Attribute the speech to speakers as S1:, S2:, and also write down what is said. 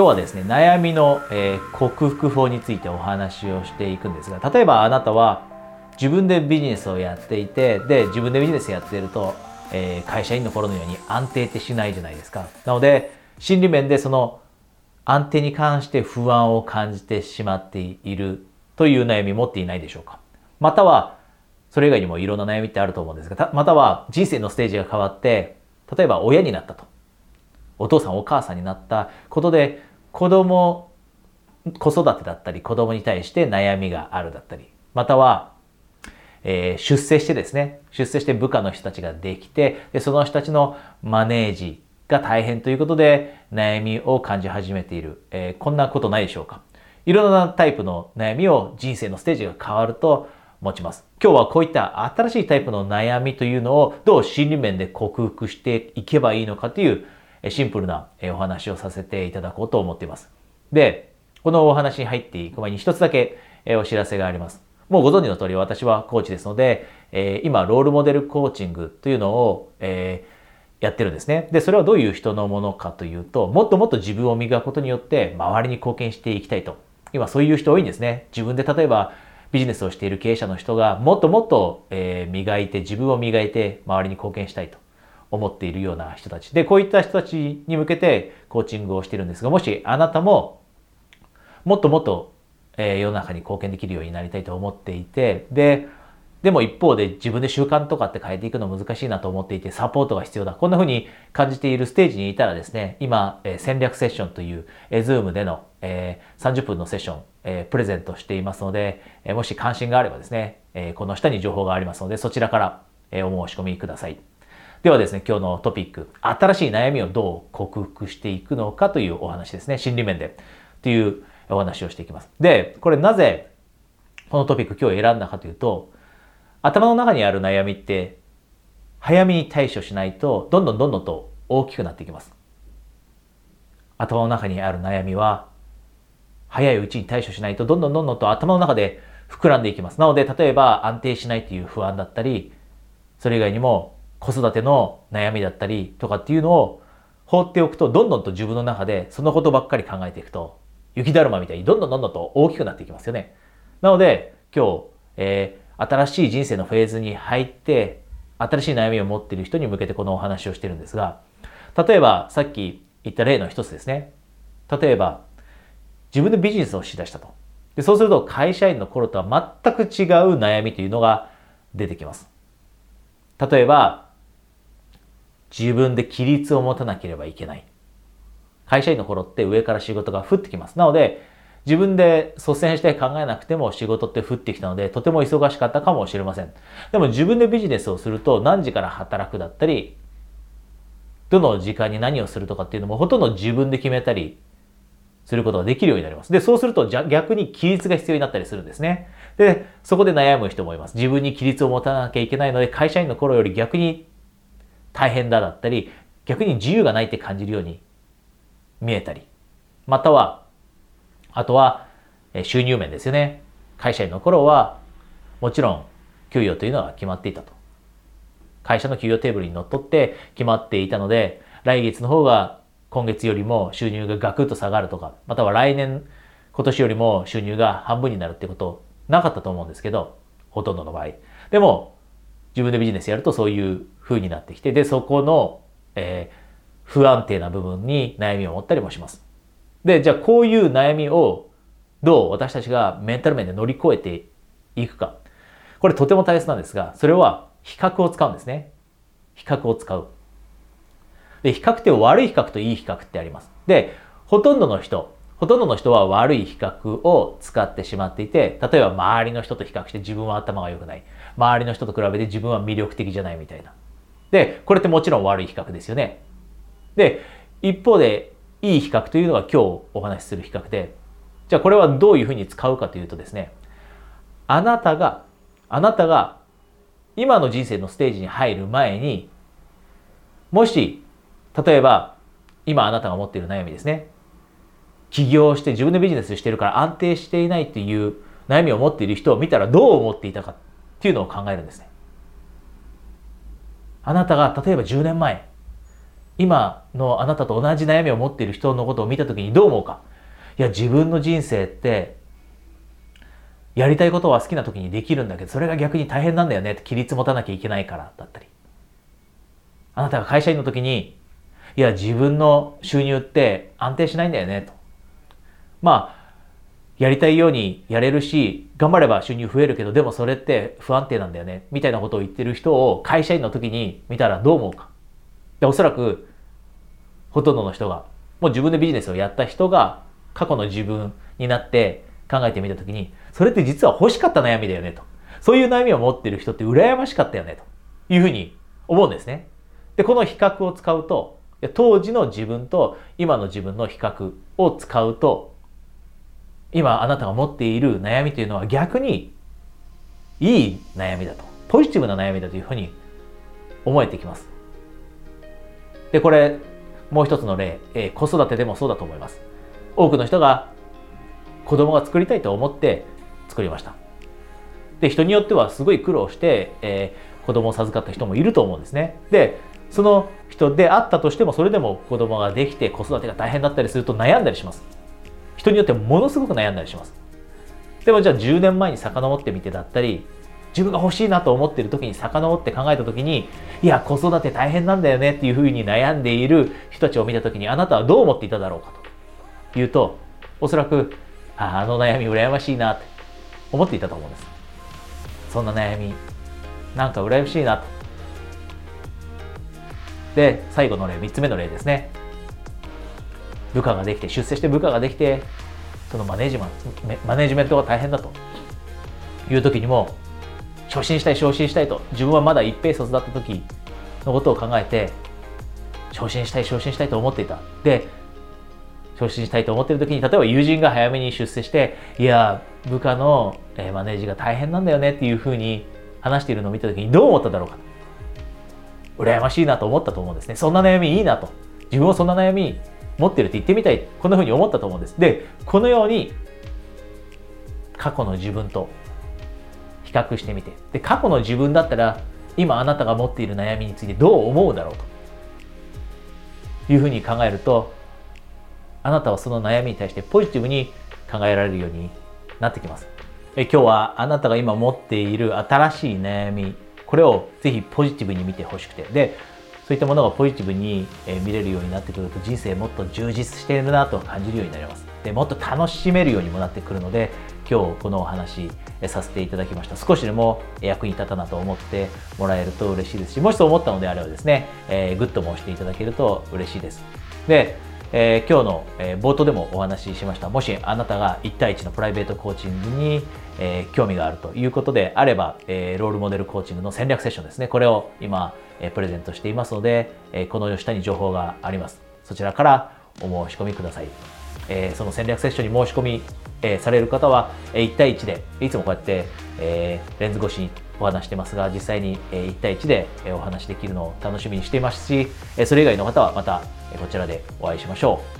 S1: 今日はですね悩みの、えー、克服法についてお話をしていくんですが例えばあなたは自分でビジネスをやっていてで自分でビジネスやっていると、えー、会社員の頃のように安定ってしないじゃないですか。なので心理面でその安定に関して不安を感じてしまっているという悩み持っていないでしょうか。またはそれ以外にもいろんな悩みってあると思うんですがまたは人生のステージが変わって例えば親になったと。お父さんお母さんになったことで子供子育てだったり子供に対して悩みがあるだったりまたは、えー、出世してですね出世して部下の人たちができてでその人たちのマネージが大変ということで悩みを感じ始めている、えー、こんなことないでしょうかいろんなタイプの悩みを人生のステージが変わると持ちます。今日はこういった新しいタイプの悩みというのをどう心理面で克服していけばいいのかというシンプルなお話をさせていただこうと思っています。で、このお話に入っていく前に一つだけお知らせがあります。もうご存知の通り私はコーチですので、今ロールモデルコーチングというのを、やってるんですね。で、それはどういう人のものかというと、もっともっと自分を磨くことによって周りに貢献していきたいと。今そういう人多いんですね。自分で例えばビジネスをしている経営者の人がもっともっと、え、磨いて、自分を磨いて周りに貢献したいと思っているような人たち。で、こういった人たちに向けてコーチングをしているんですが、もしあなたももっともっと、えー、世の中に貢献できるようになりたいと思っていて、で、でも一方で自分で習慣とかって変えていくの難しいなと思っていてサポートが必要だ。こんな風に感じているステージにいたらですね、今、えー、戦略セッションという、えー、Zoom での、えー、30分のセッション、えー、プレゼントしていますので、えー、もし関心があればですね、えー、この下に情報がありますので、そちらから、えー、お申し込みください。ではですね、今日のトピック、新しい悩みをどう克服していくのかというお話ですね、心理面で。というお話をしていきます。で、これなぜこのトピック今日選んだかというと、頭の中にある悩みって早めに対処しないとどんどんどんどんと大きくなっていきます。頭の中にある悩みは早いうちに対処しないとどんどんどんどんと頭の中で膨らんでいきます。なので例えば安定しないという不安だったりそれ以外にも子育ての悩みだったりとかっていうのを放っておくとどんどんと自分の中でそのことばっかり考えていくと雪だるまみたいにどんどんどんどんと大きくなっていきますよね。なので今日、えー新しい人生のフェーズに入って新しい悩みを持っている人に向けてこのお話をしてるんですが例えばさっき言った例の一つですね。例えば自分でビジネスをしだしたと。でそうすると会社員の頃とは全く違う悩みというのが出てきます。例えば自分で規律を持たなければいけない会社員の頃って上から仕事が降ってきますなので自分で率先して考えなくても仕事って降ってきたので、とても忙しかったかもしれません。でも自分でビジネスをすると何時から働くだったり、どの時間に何をするとかっていうのもほとんど自分で決めたりすることができるようになります。で、そうすると逆に規律が必要になったりするんですね。で、そこで悩む人もいます。自分に規律を持たなきゃいけないので、会社員の頃より逆に大変だだったり、逆に自由がないって感じるように見えたり、またはあとは収入面ですよね。会社員の頃はもちろん給与というのは決まっていたと。会社の給与テーブルにのっとって決まっていたので、来月の方が今月よりも収入がガクッと下がるとか、または来年、今年よりも収入が半分になるってことなかったと思うんですけど、ほとんどの場合。でも、自分でビジネスやるとそういう風になってきて、で、そこの、えー、不安定な部分に悩みを持ったりもします。で、じゃあこういう悩みをどう私たちがメンタル面で乗り越えていくか。これとても大切なんですが、それは比較を使うんですね。比較を使う。で、比較って悪い比較といい比較ってあります。で、ほとんどの人、ほとんどの人は悪い比較を使ってしまっていて、例えば周りの人と比較して自分は頭が良くない。周りの人と比べて自分は魅力的じゃないみたいな。で、これってもちろん悪い比較ですよね。で、一方でいい比較というのが今日お話しする比較で、じゃあこれはどういうふうに使うかというとですね、あなたが、あなたが今の人生のステージに入る前に、もし、例えば、今あなたが持っている悩みですね。起業して自分でビジネスしてるから安定していないっていう悩みを持っている人を見たらどう思っていたかっていうのを考えるんですね。あなたが例えば10年前、今のあなたと同じ悩みを持っている人のことを見た時にどう思うか。いや自分の人生ってやりたいことは好きな時にできるんだけどそれが逆に大変なんだよねって規律持たなきゃいけないからだったり。あなたが会社員の時にいや自分の収入って安定しないんだよねと。まあやりたいようにやれるし頑張れば収入増えるけどでもそれって不安定なんだよね。みたいなことを言ってる人を会社員の時に見たらどう思うか。でおそらくほとんどの人がもう自分でビジネスをやった人が過去の自分になって考えてみた時にそれって実は欲しかった悩みだよねと。そういう悩みを持ってる人って羨ましかったよねと。いうふうに思うんですね。でこの比較を使うと当時の自分と今の自分の比較を使うと今あなたが持っている悩みというのは逆にいい悩みだとポジティブな悩みだというふうに思えてきます。でこれもう一つの例、えー、子育てでもそうだと思います。多くの人が子供が作りたいと思って作りました。で人によってはすごい苦労して、えー、子供を授かった人もいると思うんですね。でその人であったとしてもそれでも子供ができて子育てが大変だったりすると悩んだりします。人によってものすごく悩んだりします。でもじゃあ10年前に遡ってみてだったり自分が欲しいなと思っている時に遡って考えた時にいや子育て大変なんだよねっていうふうに悩んでいる人たちを見た時にあなたはどう思っていただろうかというとおそらくああの悩み羨ましいなって思っていたと思うんです。そんな悩みなんか羨ましいなと。で最後の例3つ目の例ですね。部下ができて出世して部下ができてそのマネージメンマネジメントが大変だと。いう時にも昇進したい昇進したいと。自分はまだ一平卒だった時のことを考えて昇進したい昇進したいと思っていた。で昇進したいと思っている時に例えば友人が早めに出世していや部下のえマネージが大変なんだよねっていうふうに話しているのを見た時にどう思っただろうか。羨ましいなと思ったと思うんですね。そんな悩みいいなと。自分もそんな悩み持ってるって言ってみたいこんなふうに思ったと思うんです。でこのように過去の自分と比較してみて。で過去の自分だったら今あなたが持っている悩みについてどう思うだろうと。いうふうに考えるとあなたはその悩みに対してポジティブに考えられるようになってきます。え今日はあなたが今持っている新しい悩みこれをぜひポジティブに見てほしくて。でそういったものがポジティブに見れるようになってくると人生もっと充実しているなと感じるようになります。でもっと楽しめるようにもなってくるので今日このお話させていただきました。少しでも役に立ったなと思ってもらえると嬉しいですしもしそう思ったのであればですね、えー、グッドも押していただけると嬉しいです。でえー、今日の、えー、冒頭でもお話ししました。もしあなたが1対1のプライベートコーチングに、えー、興味があるということであれば、えロールモデルコーチングの戦略セッションですね。これを今、えプレゼントしていますので、えこの下に情報があります。そちらからお申し込みください、えその戦略セッションに申し込み、えされる方は、え1対1でいつもこうやって、えレンズ越しにお話してますが実際に1対1でお話できるのを楽しみにしていますしそれ以外の方はまたこちらでお会いしましょう。